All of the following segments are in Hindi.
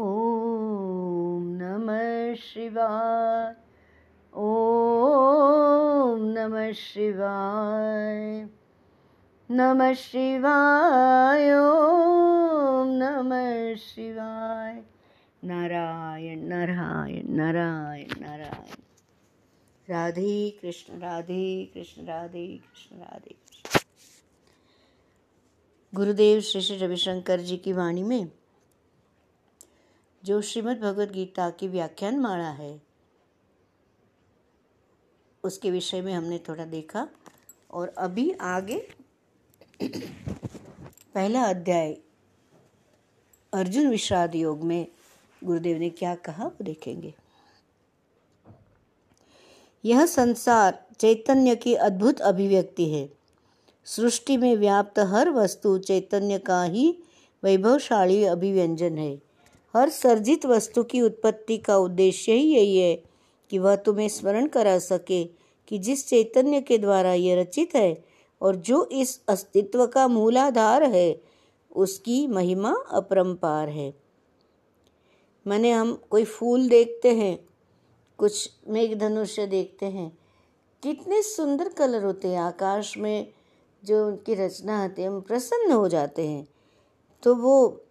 ॐ नमः शिवाय। ॐ नमः शिवाय। नमः शिवाय। ॐ नमः शिवाय। नारायण नारायण नारायण नारायण। राधे कृष्ण राधे कृष्ण राधे कृष्ण, राधे गुरुदेव श्री श्री रविशंकर जी की वाणी में जो श्रीमद् भगवद गीता की व्याख्यान माला है, उसके विषय में हमने थोड़ा देखा। और अभी आगे पहला अध्याय, अर्जुन विषाद योग में गुरुदेव ने क्या कहा वो देखेंगे। यह संसार चैतन्य की अद्भुत अभिव्यक्ति है। सृष्टि में व्याप्त हर वस्तु चैतन्य का ही वैभवशाली अभिव्यंजन है। हर सर्जित वस्तु की उत्पत्ति का उद्देश्य ही यही है कि वह तुम्हें स्मरण करा सके कि जिस चैतन्य के द्वारा यह रचित है और जो इस अस्तित्व का मूलाधार है, उसकी महिमा अपरंपार है। मैंने हम कोई फूल देखते हैं, कुछ मेघ धनुष्य देखते हैं, कितने सुंदर कलर होते हैं, आकाश में जो उनकी रचना आती है, हम प्रसन्न हो जाते हैं तो वो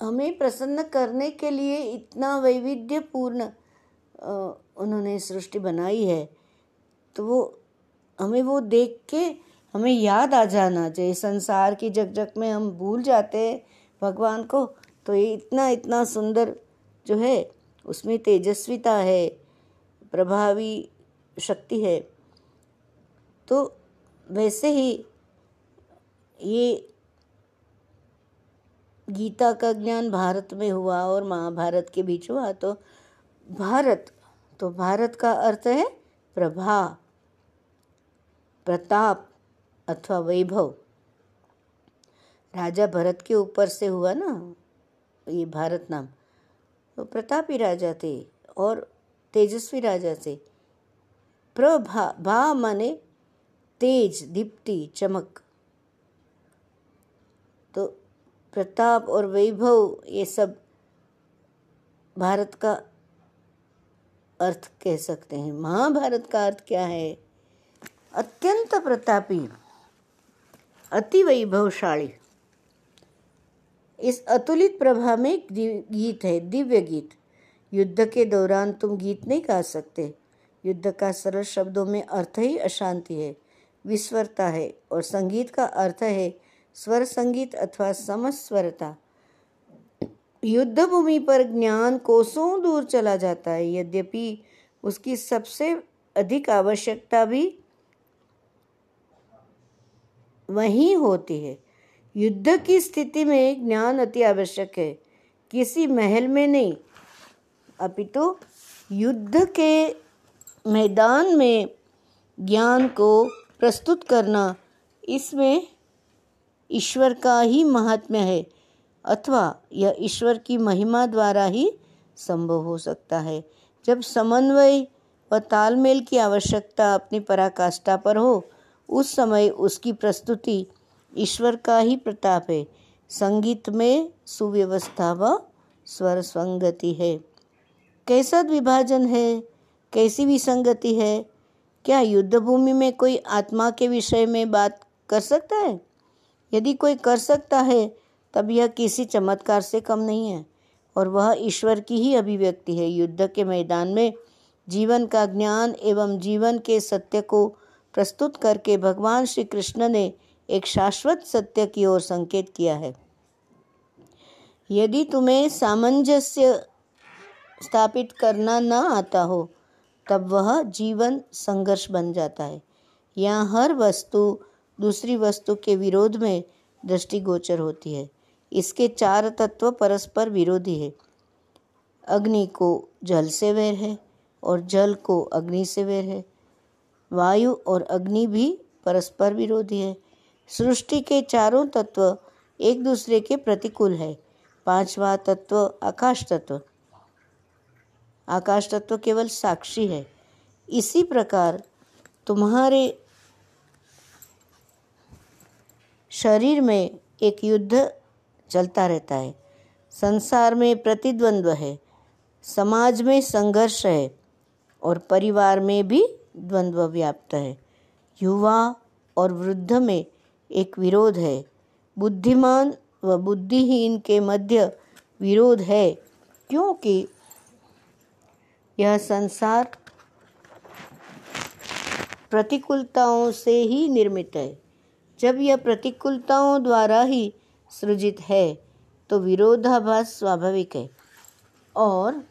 हमें प्रसन्न करने के लिए इतना वैविध्यपूर्ण उन्होंने सृष्टि बनाई है तो वो, हमें वो देख के हमें याद आ जाना चाहिए। संसार की जग जग में हम भूल जाते हैं भगवान को तो ये इतना इतना सुंदर जो है, उसमें तेजस्विता है, प्रभावी शक्ति है। तो वैसे ही ये गीता का ज्ञान भारत में हुआ और महाभारत के बीच हुआ तो भारत तो भारत का अर्थ है प्रभा, प्रताप अथवा वैभव। राजा भरत के ऊपर से हुआ ना ये भारत नाम तो प्रतापी राजा थे और तेजस्वी राजा थे। प्रभा, भा माने तेज, दीप्ति, चमक। तो प्रताप और वैभव, ये सब भारत का अर्थ कह सकते हैं। महाभारत का अर्थ क्या है? अत्यंत प्रतापी, अति वैभवशाली। इस अतुलित प्रभा में एक गीत है, दिव्य गीत। युद्ध के दौरान तुम गीत नहीं गा सकते। युद्ध का सरल शब्दों में अर्थ ही अशांति है विस्वरता है और संगीत का अर्थ है स्वर संगीत अथवा समस्वरता। युद्ध भूमि पर ज्ञान कोसों दूर चला जाता है। यद्यपि उसकी सबसे अधिक आवश्यकता भी वही होती है। युद्ध की स्थिति में ज्ञान अति आवश्यक है। किसी महल में नहीं। अपितु तो युद्ध के मैदान में ज्ञान को प्रस्तुत करना, इसमें ईश्वर का ही महात्म्य है, अथवा यह ईश्वर की महिमा द्वारा ही संभव हो सकता है। जब समन्वय व तालमेल की आवश्यकता अपनी पराकाष्ठा पर हो, उस समय उसकी प्रस्तुति ईश्वर का ही प्रताप है। संगीत में सुव्यवस्था व स्वर संगति है। कैसा विभाजन है? कैसी विसंगति है? क्या युद्ध भूमि में कोई आत्मा के विषय में बात कर सकता है? यदि कोई कर सकता है, तब यह किसी चमत्कार से कम नहीं है, और वह ईश्वर की ही अभिव्यक्ति है। युद्ध के मैदान में जीवन का ज्ञान एवं जीवन के सत्य को प्रस्तुत करके भगवान श्री कृष्ण ने एक शाश्वत सत्य की ओर संकेत किया है। यदि तुम्हें सामंजस्य स्थापित करना न आता हो, तब वह जीवन संघर्ष बन जाता है। यहाँ हर वस्तु दूसरी वस्तु के विरोध में दृष्टिगोचर होती है। इसके चार तत्व परस्पर विरोधी है। अग्नि को जल से वैर है और जल को अग्नि से वैर है। वायु और अग्नि भी परस्पर विरोधी है। सृष्टि के चारों तत्व एक दूसरे के प्रतिकूल है। पांचवा तत्व आकाश तत्व। आकाश तत्व केवल साक्षी है। इसी प्रकार तुम्हारे शरीर में एक युद्ध चलता रहता है। संसार में प्रतिद्वंद्व है, समाज में संघर्ष है और परिवार में भी द्वंद्व व्याप्त है। युवा और वृद्ध में एक विरोध है। बुद्धिमान व बुद्धिहीन के मध्य विरोध है, क्योंकि यह संसार प्रतिकूलताओं से ही निर्मित है। जब यह प्रतिकूलताओं द्वारा ही सृजित है तो विरोधाभास स्वाभाविक है। और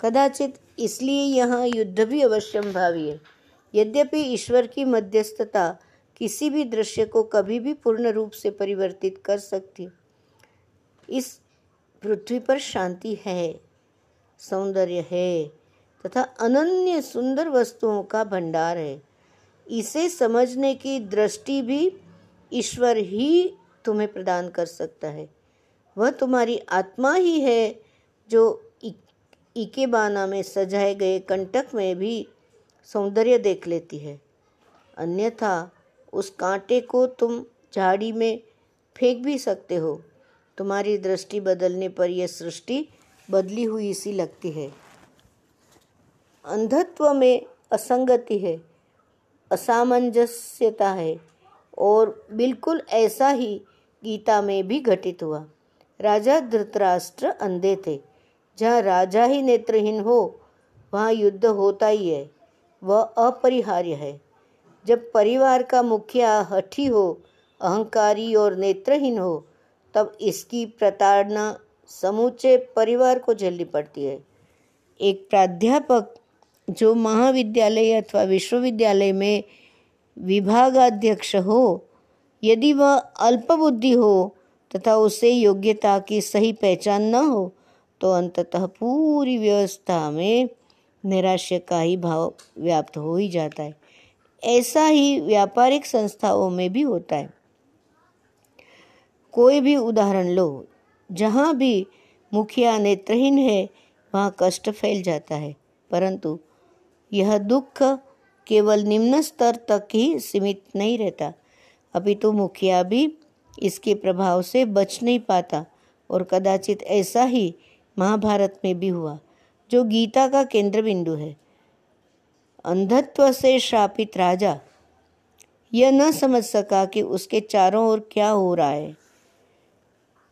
कदाचित इसलिए यहाँ युद्ध भी अवश्यम भावी है। यद्यपि ईश्वर की मध्यस्थता किसी भी दृश्य को कभी भी पूर्ण रूप से परिवर्तित कर सकती, इस पृथ्वी पर शांति है, सौंदर्य है, तथा अनन्य सुंदर वस्तुओं का भंडार है। इसे समझने की दृष्टि भी ईश्वर ही तुम्हें प्रदान कर सकता है। वह तुम्हारी आत्मा ही है जो इकेबाना में सजाए गए कंटक में भी सौंदर्य देख लेती है। अन्यथा उस कांटे को तुम झाड़ी में फेंक भी सकते हो। तुम्हारी दृष्टि बदलने पर यह सृष्टि बदली हुई सी लगती है। अंधत्व में असंगति है। असामंजस्यता है और बिल्कुल ऐसा ही गीता में भी घटित हुआ। राजा धृतराष्ट्र अंधे थे। जहाँ राजा ही नेत्रहीन हो, वहाँ युद्ध होता ही है। वह अपरिहार्य है। जब परिवार का मुखिया हठी हो, अहंकारी और नेत्रहीन हो, तब इसकी प्रताड़ना समूचे परिवार को झेलनी पड़ती है। एक प्राध्यापक जो महाविद्यालय अथवा विश्वविद्यालय में विभागाध्यक्ष हो, यदि वह अल्पबुद्धि हो तथा उसे योग्यता की सही पहचान न हो तो अंततः पूरी व्यवस्था में निराश्य का ही भाव व्याप्त हो ही जाता है। ऐसा ही व्यापारिक संस्थाओं में भी होता है। कोई भी उदाहरण लो, जहाँ भी मुखिया नेत्रहीन है, वहाँ कष्ट फैल जाता है, परंतु यह दुख केवल निम्न स्तर तक ही सीमित नहीं रहता। अभी तो मुखिया भी इसके प्रभाव से बच नहीं पाता और कदाचित ऐसा ही महाभारत में भी हुआ, जो गीता का केंद्र बिंदु है। अंधत्व से श्रापित राजा, यह न समझ सका कि उसके चारों ओर क्या हो रहा है।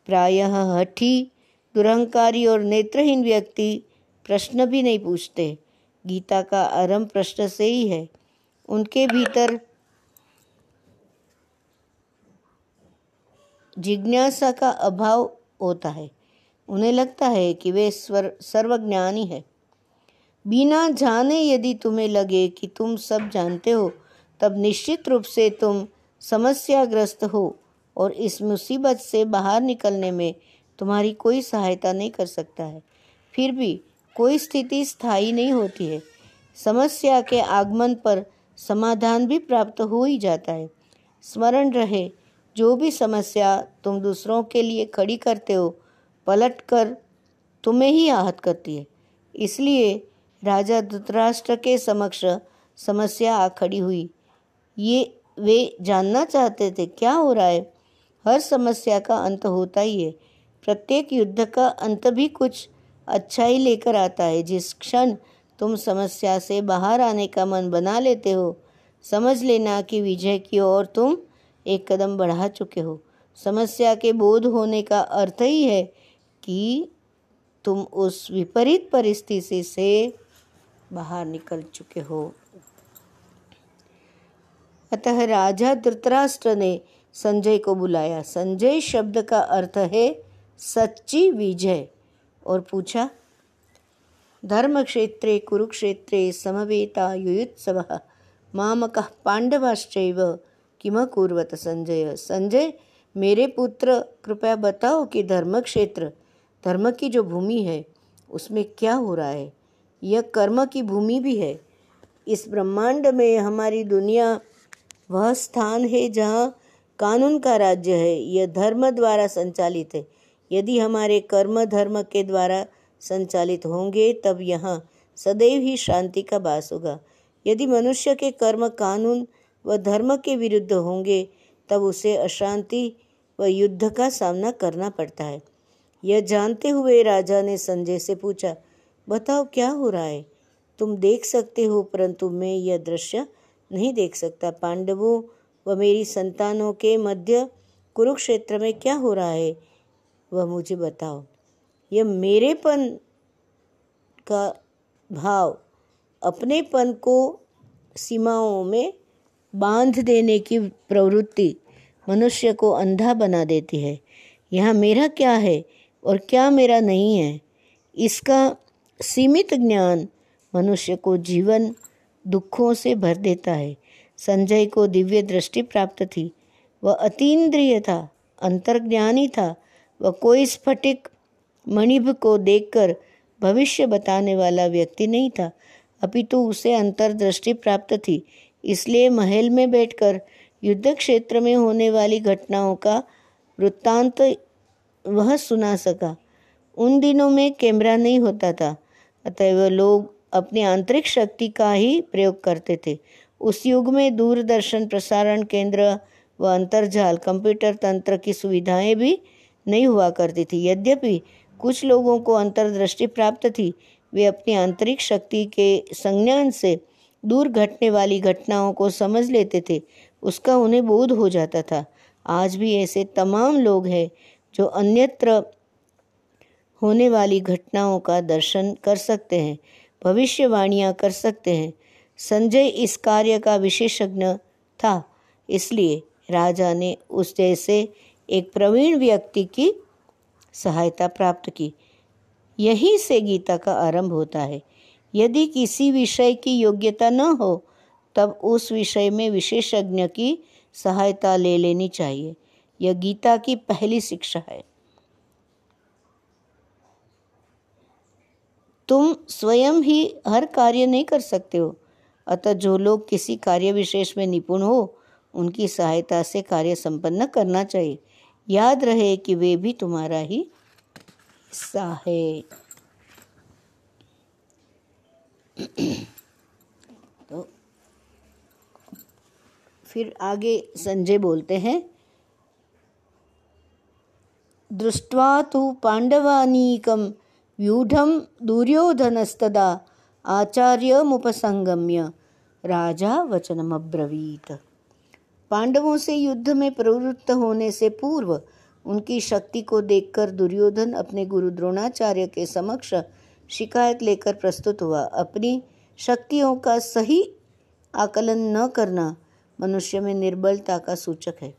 प्रायः हठी, दुरहंकारी और नेत्रहीन व्यक्ति प्रश्न भी नहीं पूछते। गीता का आरंभ प्रश्न से ही है। उनके भीतर जिज्ञासा का अभाव होता है। उन्हें लगता है कि वे स्वर, सर्वज्ञानी है। बिना जाने यदि तुम्हें लगे कि तुम सब जानते हो, तब निश्चित रूप से तुम समस्याग्रस्त हो और इस मुसीबत से बाहर निकलने में तुम्हारी कोई सहायता नहीं कर सकता है। फिर भी कोई स्थिति स्थायी नहीं होती है। समस्या के आगमन पर समाधान भी प्राप्त हो ही जाता है। स्मरण रहे, जो भी समस्या तुम दूसरों के लिए खड़ी करते हो, पलट कर तुम्हें ही आहत करती है। इसलिए राजा धृतराष्ट्र के समक्ष समस्या आ खड़ी हुई। ये वे जानना चाहते थे, क्या हो रहा है? हर समस्या का अंत होता ही है। प्रत्येक युद्ध का अंत भी कुछ अच्छा ही लेकर आता है। जिस क्षण तुम समस्या से बाहर आने का मन बना लेते हो, समझ लेना कि विजय की ओर तुम एक कदम बढ़ा चुके हो। समस्या के बोध होने का अर्थ ही है कि तुम उस विपरीत परिस्थिति से बाहर निकल चुके हो। अतः राजा धृतराष्ट्र ने संजय को बुलाया। संजय शब्द का अर्थ है, सच्ची विजय। और पूछा धर्म क्षेत्रे कुरुक्षेत्रे समवेता युयुत्सव। मामक पांडवाश्चैव किम कुर्वत संजय? संजय, मेरे पुत्र, कृपया बताओ कि धर्म क्षेत्र धर्म की जो भूमि है, उसमें क्या हो रहा है? यह कर्म की भूमि भी है। इस ब्रह्मांड में हमारी दुनिया, वह स्थान है जहाँ कानून का राज्य है। यह धर्म द्वारा संचालित है। यदि हमारे कर्म धर्म के द्वारा संचालित होंगे, तब यहाँ सदैव ही शांति का वास होगा। यदि मनुष्य के कर्म कानून व धर्म के विरुद्ध होंगे, तब उसे अशांति व युद्ध का सामना करना पड़ता है। यह जानते हुए राजा ने संजय से पूछा, बताओ, क्या हो रहा है? तुम देख सकते हो, परंतु मैं यह दृश्य नहीं देख सकता। पांडवों व मेरी संतानों के मध्य कुरुक्षेत्र में क्या हो रहा है? वह मुझे बताओ। यह मेरेपन का भाव अपनेपन को सीमाओं में बाँध देने की प्रवृत्ति मनुष्य को अंधा बना देती है। यहाँ मेरा क्या है और क्या मेरा नहीं है? इसका सीमित ज्ञान मनुष्य को जीवन दुखों से भर देता है। संजय को दिव्य दृष्टि प्राप्त थी। वह अतीन्द्रिय था, अंतर्ज्ञानी था वह कोई स्फटिक मणिभ को देखकर भविष्य बताने वाला व्यक्ति नहीं था। अपितु उसे अंतर्दृष्टि प्राप्त थी, इसलिए महल में बैठकर युद्ध क्षेत्र में होने वाली घटनाओं का वृत्तांत वह सुना सका। उन दिनों में कैमरा नहीं होता था, अतएव लोग अपनी आंतरिक शक्ति का ही प्रयोग करते थे। उस युग में दूरदर्शन प्रसारण केंद्र व अंतर्जाल कंप्यूटर तंत्र की सुविधाएँ भी नहीं हुआ करती थी। यद्यपि कुछ लोगों को अंतर्दृष्टि प्राप्त थी, वे अपनी आंतरिक शक्ति के संज्ञान से दूर घटने वाली घटनाओं को समझ लेते थे, उसका उन्हें बोध हो जाता था। आज भी ऐसे तमाम लोग हैं जो अन्यत्र होने वाली घटनाओं का दर्शन कर सकते हैं, भविष्यवाणियाँ कर सकते हैं। संजय इस कार्य का विशेषज्ञ था, इसलिए राजा ने उस जैसे एक प्रवीण व्यक्ति की सहायता प्राप्त की। यहीं से गीता का आरंभ होता है। यदि किसी विषय की योग्यता न हो, तब उस विषय में विशेषज्ञ की सहायता ले लेनी चाहिए। यह गीता की पहली शिक्षा है। तुम स्वयं ही हर कार्य नहीं कर सकते हो, अतः जो लोग किसी कार्य विशेष में निपुण हो, उनकी सहायता से कार्य संपन्न करना चाहिए। याद रहे कि वे भी तुम्हारा ही हिस्सा है। तो फिर आगे संजय बोलते हैं, दृष्ट्वा तो पांडवानीकम व्यूढ़ दुर्योधनस्तदा आचार्यमुपसंगम्य राजा वचनमब्रवीत। पांडवों से युद्ध में प्रवृत्त होने से पूर्व उनकी शक्ति को देखकर दुर्योधन अपने गुरु द्रोणाचार्य के समक्ष शिकायत लेकर प्रस्तुत हुआ। अपनी शक्तियों का सही आकलन न करना मनुष्य में निर्बलता का सूचक है।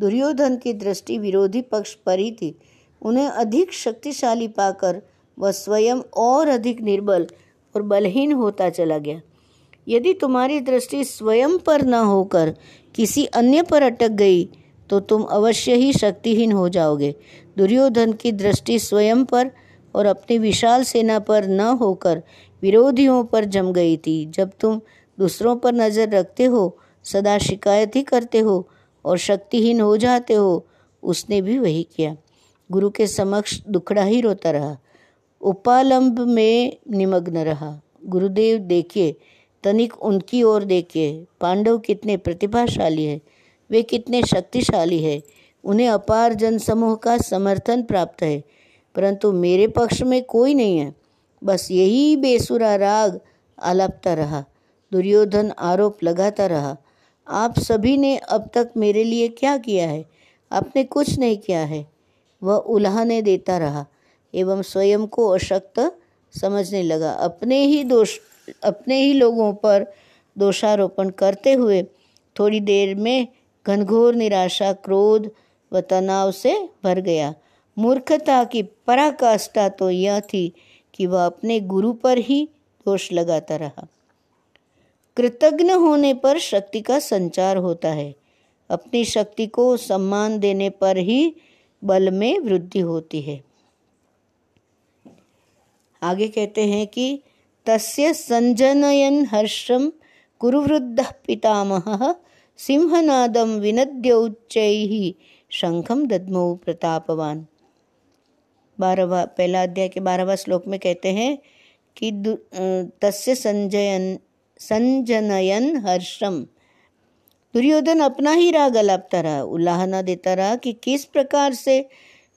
दुर्योधन की दृष्टि विरोधी पक्ष पर ही थी। उन्हें अधिक शक्तिशाली पाकर वह स्वयं और अधिक निर्बल और बलहीन होता चला गया। यदि तुम्हारी दृष्टि स्वयं पर न होकर किसी अन्य पर अटक गई तो तुम अवश्य ही शक्तिहीन हो जाओगे। दुर्योधन की दृष्टि स्वयं पर और अपनी विशाल सेना पर न होकर विरोधियों पर जम गई थी। जब तुम दूसरों पर नज़र रखते हो, सदा शिकायत ही करते हो और शक्तिहीन हो जाते हो, उसने भी वही किया। गुरु के समक्ष दुखड़ा ही रोता रहा। उपालंब में निमग्न रहा। गुरुदेव देखिए तनिक उनकी ओर देखिए। पांडव कितने प्रतिभाशाली है, वे कितने शक्तिशाली है। उन्हें अपार जनसमूह का समर्थन प्राप्त है, परंतु मेरे पक्ष में कोई नहीं है। बस यही बेसुरा राग आलापता रहा, दुर्योधन आरोप लगाता रहा। आप सभी ने अब तक मेरे लिए क्या किया है? आपने कुछ नहीं किया है। वह उल्हाने देता रहा, एवं स्वयं को अशक्त समझने लगा। अपने ही दोष अपने ही लोगों पर दोषारोपण करते हुए थोड़ी देर में घनघोर निराशा, क्रोध व तनाव से भर गया। मूर्खता की पराकाष्ठा तो यह थी कि वह अपने गुरु पर ही दोष लगाता रहा। कृतज्ञ होने पर शक्ति का संचार होता है। अपनी शक्ति को सम्मान देने पर ही बल में वृद्धि होती है। आगे कहते हैं कि तस्य संजनयन हर्षम कुरुवृद्ध पितामह सिंहनादम विनद्योच्च शंखम दद्मो प्रतापवान। बारहवा पहला अध्याय के बारहवा श्लोक में कहते हैं कि तस्य संजयन संजनयन हर्षम। दुर्योधन अपना ही राग अलापता रहा उल्लाहना देता रहा कि किस प्रकार से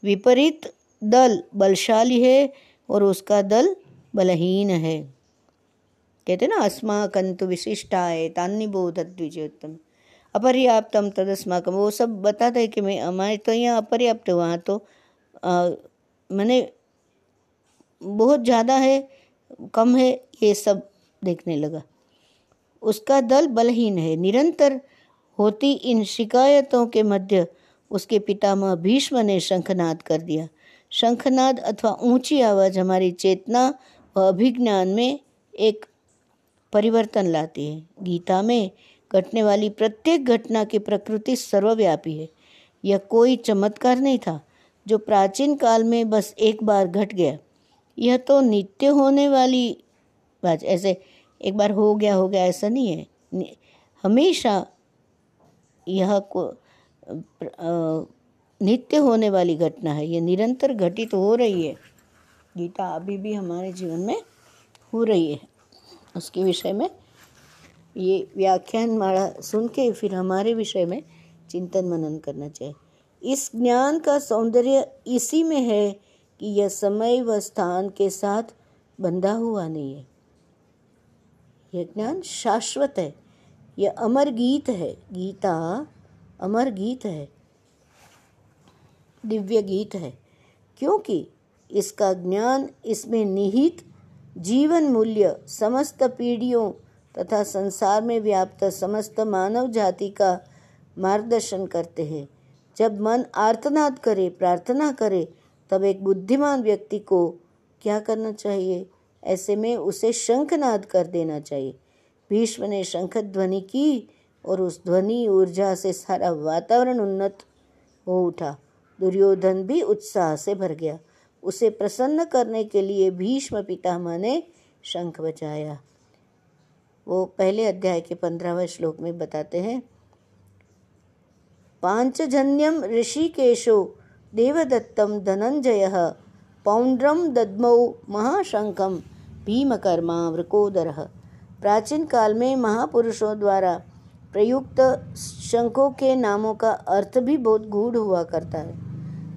विपरीत दल बलशाली है और उसका दल बलहीन है। कहते ना अस्माकंतु विशिष्टाए तान्निबोध द्विजोत्तम अपर्याप्तम तदस्माकम वो सब बताते हैं कि मैं हमारे तो यहाँ अपर्याप्त है वहाँ तो मैंने बहुत ज़्यादा है, कम है, ये सब देखने लगा। उसका दल बलहीन है, निरंतर होती इन शिकायतों के मध्य उसके पितामह भीष्म ने शंखनाद कर दिया। शंखनाद अथवा ऊँची आवाज़ हमारी चेतना व अभिज्ञान में एक परिवर्तन लाती है। गीता में घटने वाली प्रत्येक घटना की प्रकृति सर्वव्यापी है। यह कोई चमत्कार नहीं था, जो प्राचीन काल में बस एक बार घट गया। यह तो नित्य होने वाली बात, ऐसे एक बार हो गया हो गया ऐसा नहीं है। हमेशा यह को नित्य होने वाली घटना है। यह निरंतर घटित हो रही है। गीता अभी भी हमारे जीवन में हो रही है। उसके विषय में, ये व्याख्यान माला सुन के फिर हमारे विषय में चिंतन मनन करना चाहिए। इस ज्ञान का सौंदर्य इसी में है कि यह समय व स्थान के साथ बंधा हुआ नहीं है। यह ज्ञान शाश्वत है, यह अमर गीत है, गीता अमर गीत है, दिव्य गीत है, क्योंकि इसका ज्ञान इसमें निहित जीवन मूल्य समस्त पीढ़ियों तथा संसार में व्याप्त समस्त मानव जाति का मार्गदर्शन करते हैं। जब मन आर्तनाद करे, प्रार्थना करे, तब एक बुद्धिमान व्यक्ति को क्या करना चाहिए? ऐसे में उसे शंखनाद कर देना चाहिए। भीष्म ने शंख ध्वनि की और उस ध्वनि ऊर्जा से सारा वातावरण उन्नत हो उठा। दुर्योधन भी उत्साह से भर गया। उसे प्रसन्न करने के लिए भीष्म पितामह ने शंख बजाया। वो पहले अध्याय के पंद्रहवें श्लोक में बताते हैं पांचजन्यम ऋषिकेशो देवदत्तम धनंजय पौंड्रम दद्मौ महाशंखम भीमकर्मा वृकोदर प्राचीन काल में महापुरुषों द्वारा प्रयुक्त शंखों के नामों का अर्थ भी बहुत गूढ़ हुआ करता है।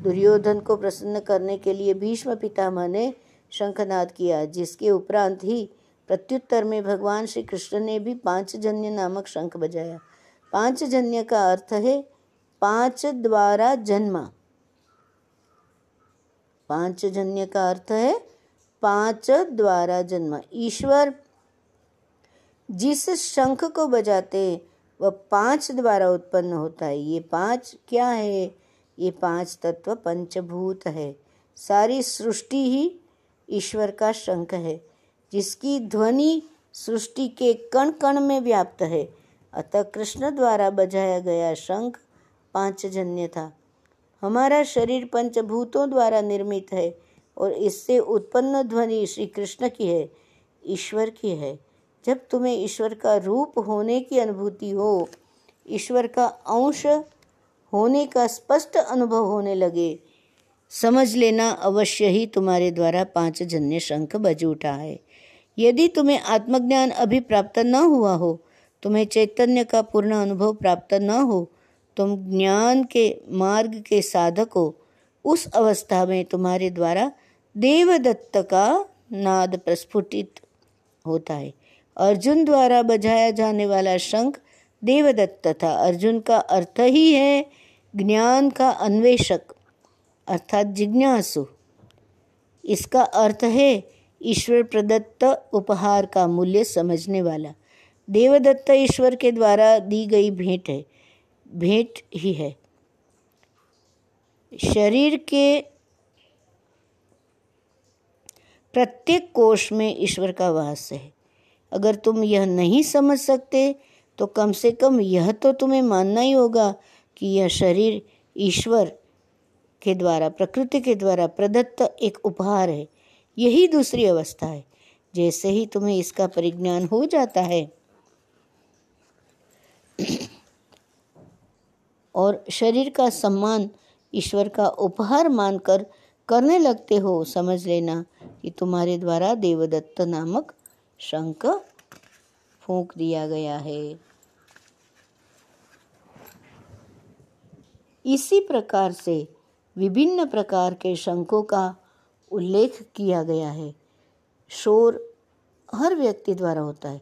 दुर्योधन को प्रसन्न करने के लिए भीष्म पितामह ने शंखनाद किया, जिसके उपरांत ही प्रत्युत्तर में भगवान श्री कृष्ण ने भी पांचजन्य नामक शंख बजाया। पांचजन्य का अर्थ है पाँच द्वारा जन्मा। पांचजन्य का अर्थ है पाँच द्वारा जन्मा। ईश्वर जिस शंख को बजाते वह पाँच द्वारा उत्पन्न होता है। ये पाँच क्या है? ये पाँच तत्व पंचभूत है। सारी सृष्टि ही ईश्वर का शंख है, जिसकी ध्वनि सृष्टि के कण कण में व्याप्त है। अतः कृष्ण द्वारा बजाया गया शंख पांचजन्य था। हमारा शरीर पंचभूतों द्वारा निर्मित है और इससे उत्पन्न ध्वनि श्री कृष्ण की है, ईश्वर की है। जब तुम्हें ईश्वर का रूप होने की अनुभूति हो, ईश्वर का अंश होने का स्पष्ट अनुभव होने लगे। समझ लेना अवश्य ही तुम्हारे द्वारा पाँच जन्य शंख बज उठा है। यदि तुम्हें आत्मज्ञान अभी प्राप्त न हुआ हो, तुम्हें चैतन्य का पूर्ण अनुभव प्राप्त न हो, तुम ज्ञान के मार्ग के साधक हो, उस अवस्था में तुम्हारे द्वारा देवदत्त का नाद प्रस्फुटित होता है। अर्जुन द्वारा बजाया जाने वाला शंख देवदत्त था। अर्जुन का अर्थ ही है ज्ञान का अन्वेषक अर्थात जिज्ञासु। इसका अर्थ है ईश्वर प्रदत्त उपहार का मूल्य समझने वाला। देवदत्त ईश्वर के द्वारा दी गई भेंट है। भेंट ही है। शरीर के प्रत्येक कोष में ईश्वर का वास है। अगर तुम यह नहीं समझ सकते तो कम से कम यह तो तुम्हें मानना ही होगा कि यह शरीर ईश्वर के द्वारा, प्रकृति के द्वारा प्रदत्त एक उपहार है। यही दूसरी अवस्था है। जैसे ही तुम्हें इसका परिज्ञान हो जाता है और शरीर का सम्मान ईश्वर का उपहार मानकर करने लगते हो, समझ लेना कि तुम्हारे द्वारा देवदत्त नामक शंख फूंक दिया गया है। इसी प्रकार से विभिन्न प्रकार के शंखों का उल्लेख किया गया है। शोर हर व्यक्ति द्वारा होता है,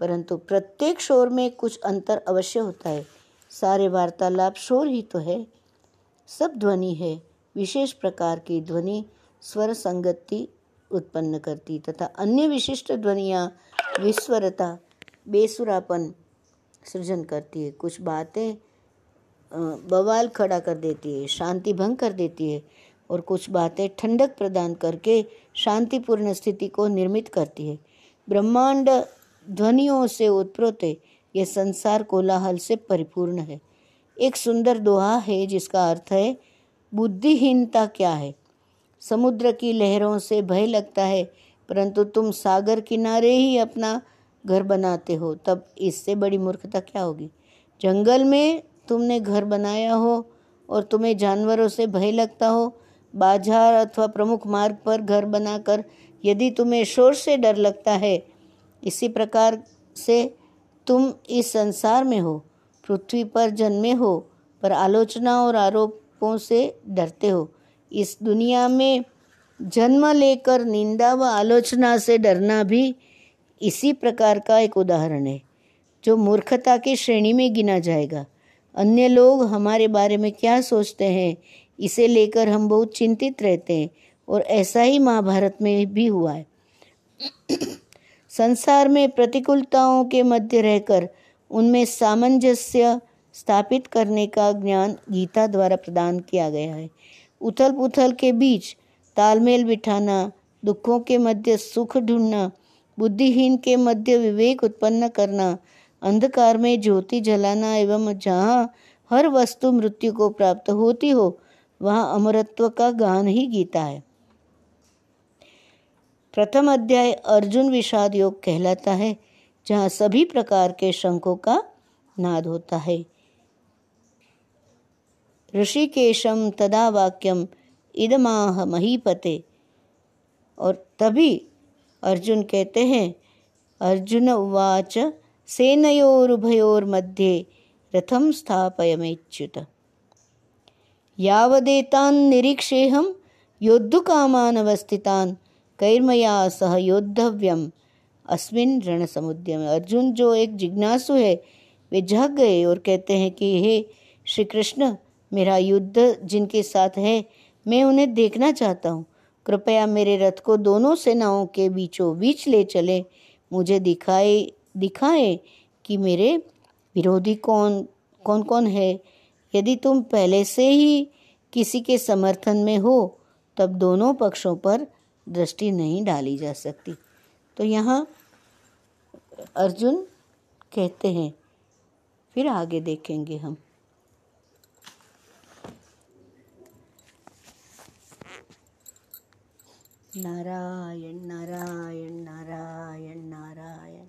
परंतु प्रत्येक शोर में कुछ अंतर अवश्य होता है। सारे वार्तालाप शोर ही तो है। सब ध्वनि है। विशेष प्रकार की ध्वनि स्वर संगति उत्पन्न करती तथा अन्य विशिष्ट ध्वनियाँ विस्वरता, बेसुरापन सृजन करती है। कुछ बातें बवाल खड़ा कर देती है, शांति भंग कर देती है और कुछ बातें ठंडक प्रदान करके शांतिपूर्ण स्थिति को निर्मित करती है। ब्रह्मांड ध्वनियों से उत्प्रोत है, यह संसार कोलाहल से परिपूर्ण है। एक सुंदर दोहा है जिसका अर्थ है, बुद्धिहीनता क्या है? समुद्र की लहरों से भय लगता है, परंतु तुम सागर किनारे ही अपना घर बनाते हो, तब इससे बड़ी मूर्खता क्या होगी? जंगल में तुमने घर बनाया हो और तुम्हें जानवरों से भय लगता हो, बाज़ार अथवा प्रमुख मार्ग पर घर बनाकर यदि तुम्हें शोर से डर लगता है, इसी प्रकार से तुम इस संसार में हो, पृथ्वी पर जन्मे हो, पर आलोचना और आरोपों से डरते हो। इस दुनिया में जन्म लेकर निंदा व आलोचना से डरना भी इसी प्रकार का एक उदाहरण है, जो मूर्खता की श्रेणी में गिना जाएगा। अन्य लोग हमारे बारे में क्या सोचते हैं? इसे लेकर हम बहुत चिंतित रहते हैं और ऐसा ही महाभारत में भी हुआ है। संसार में प्रतिकूलताओं के मध्य रहकर उनमें सामंजस्य स्थापित करने का ज्ञान गीता द्वारा प्रदान किया गया है। उथल पुथल के बीच तालमेल बिठाना, दुखों के मध्य सुख ढूंढना, बुद्धिहीन के मध्य विवेक उत्पन्न करना अंधकार में ज्योति जलाना एवं जहाँ हर वस्तु मृत्यु को प्राप्त होती हो, वहाँ अमरत्व का गान ही गीता है। प्रथम अध्याय अर्जुन विषाद योग कहलाता है, जहाँ सभी प्रकार के शंखों का नाद होता है। ऋषिकेशम तदा वाक्यम इदमाह महीपते। और तभी अर्जुन कहते हैं, अर्जुन उवाच सेनयोरुभयोर्मध्ये रथम स्थापयमेच्युत। यावदेतान् निरीक्षेऽहं योद्धुकामान् अवस्थितान् कैर्मया सह योद्धव्यम। अस्मिन रण में अर्जुन जो एक जिज्ञासु है, वे जाग गए और कहते हैं कि, हे श्री कृष्ण मेरा युद्ध जिनके साथ है, मैं उन्हें देखना चाहता हूँ। कृपया मेरे रथ को दोनों सेनाओं के बीचों बीच ले चले। मुझे दिखाए दिखाए कि मेरे विरोधी कौन कौन कौन है। यदि तुम पहले से ही किसी के समर्थन में हो, तब दोनों पक्षों पर दृष्टि नहीं डाली जा सकती। तो यहाँ अर्जुन कहते हैं, फिर आगे देखेंगे हम। नारायण नारायण नारायण नारायण।